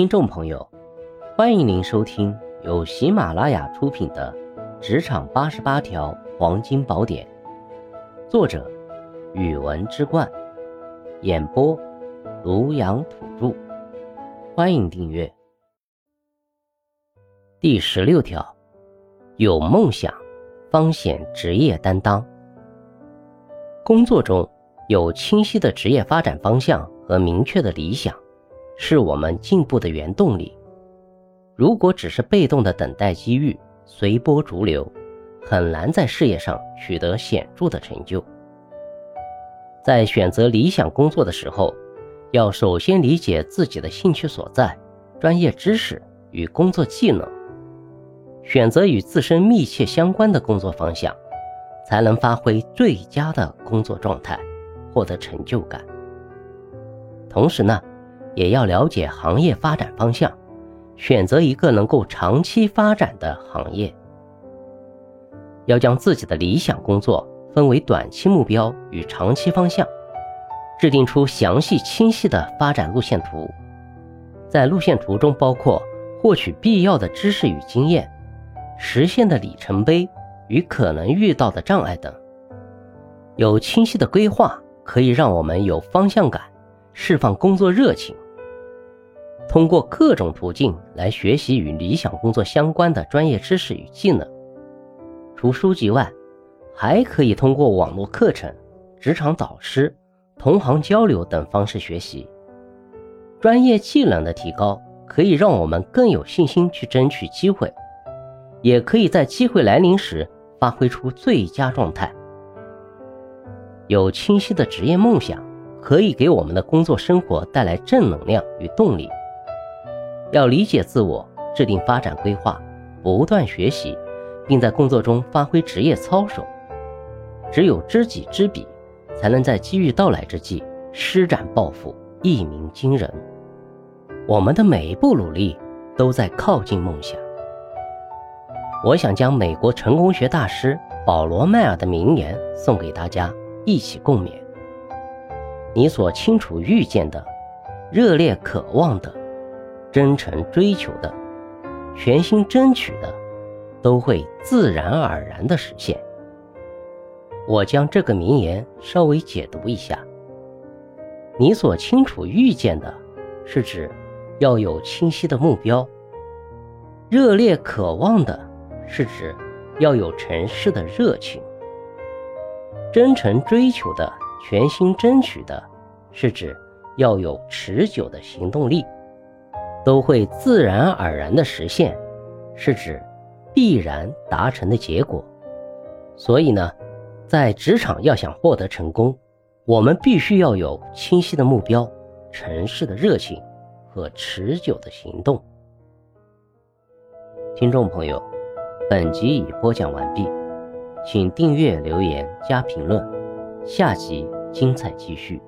听众朋友，欢迎您收听由喜马拉雅出品的《职场八十八条黄金宝典》，作者：语文之冠，演播：庐阳土著。欢迎订阅。第十六条，有梦想，方显职业担当。工作中有清晰的职业发展方向和明确的理想。是我们进步的原动力。如果只是被动的等待机遇，随波逐流，很难在事业上取得显著的成就。在选择理想工作的时候，要首先理解自己的兴趣所在、专业知识与工作技能，选择与自身密切相关的工作方向，才能发挥最佳的工作状态，获得成就感。同时呢，也要了解行业发展方向，选择一个能够长期发展的行业。要将自己的理想工作分为短期目标与长期方向，制定出详细清晰的发展路线图。在路线图中，包括获取必要的知识与经验、实现的里程碑与可能遇到的障碍等。有清晰的规划，可以让我们有方向感，释放工作热情。通过各种途径来学习与理想工作相关的专业知识与技能。除书籍外，还可以通过网络课程、职场导师、同行交流等方式学习。专业技能的提高，可以让我们更有信心去争取机会，也可以在机会来临时发挥出最佳状态。有清晰的职业梦想，可以给我们的工作生活带来正能量与动力。要理解自我，制定发展规划，不断学习，并在工作中发挥职业操守。只有知己知彼，才能在机遇到来之际施展抱负，一鸣惊人。我们的每一步努力都在靠近梦想。我想将美国成功学大师保罗·迈尔的名言送给大家，一起共勉：你所清楚预见的，热烈渴望的。真诚追求的，全心争取的，都会自然而然的实现。我将这个名言稍微解读一下：你所清楚预见的，是指要有清晰的目标；热烈渴望的，是指要有城市的热情；真诚追求的，全心争取的，是指要有持久的行动力。都会自然而然的实现，是指必然达成的结果。所以呢，在职场要想获得成功，我们必须要有清晰的目标、城市的热情和持久的行动。听众朋友，本集已播讲完毕，请订阅、留言、加评论，下集精彩继续。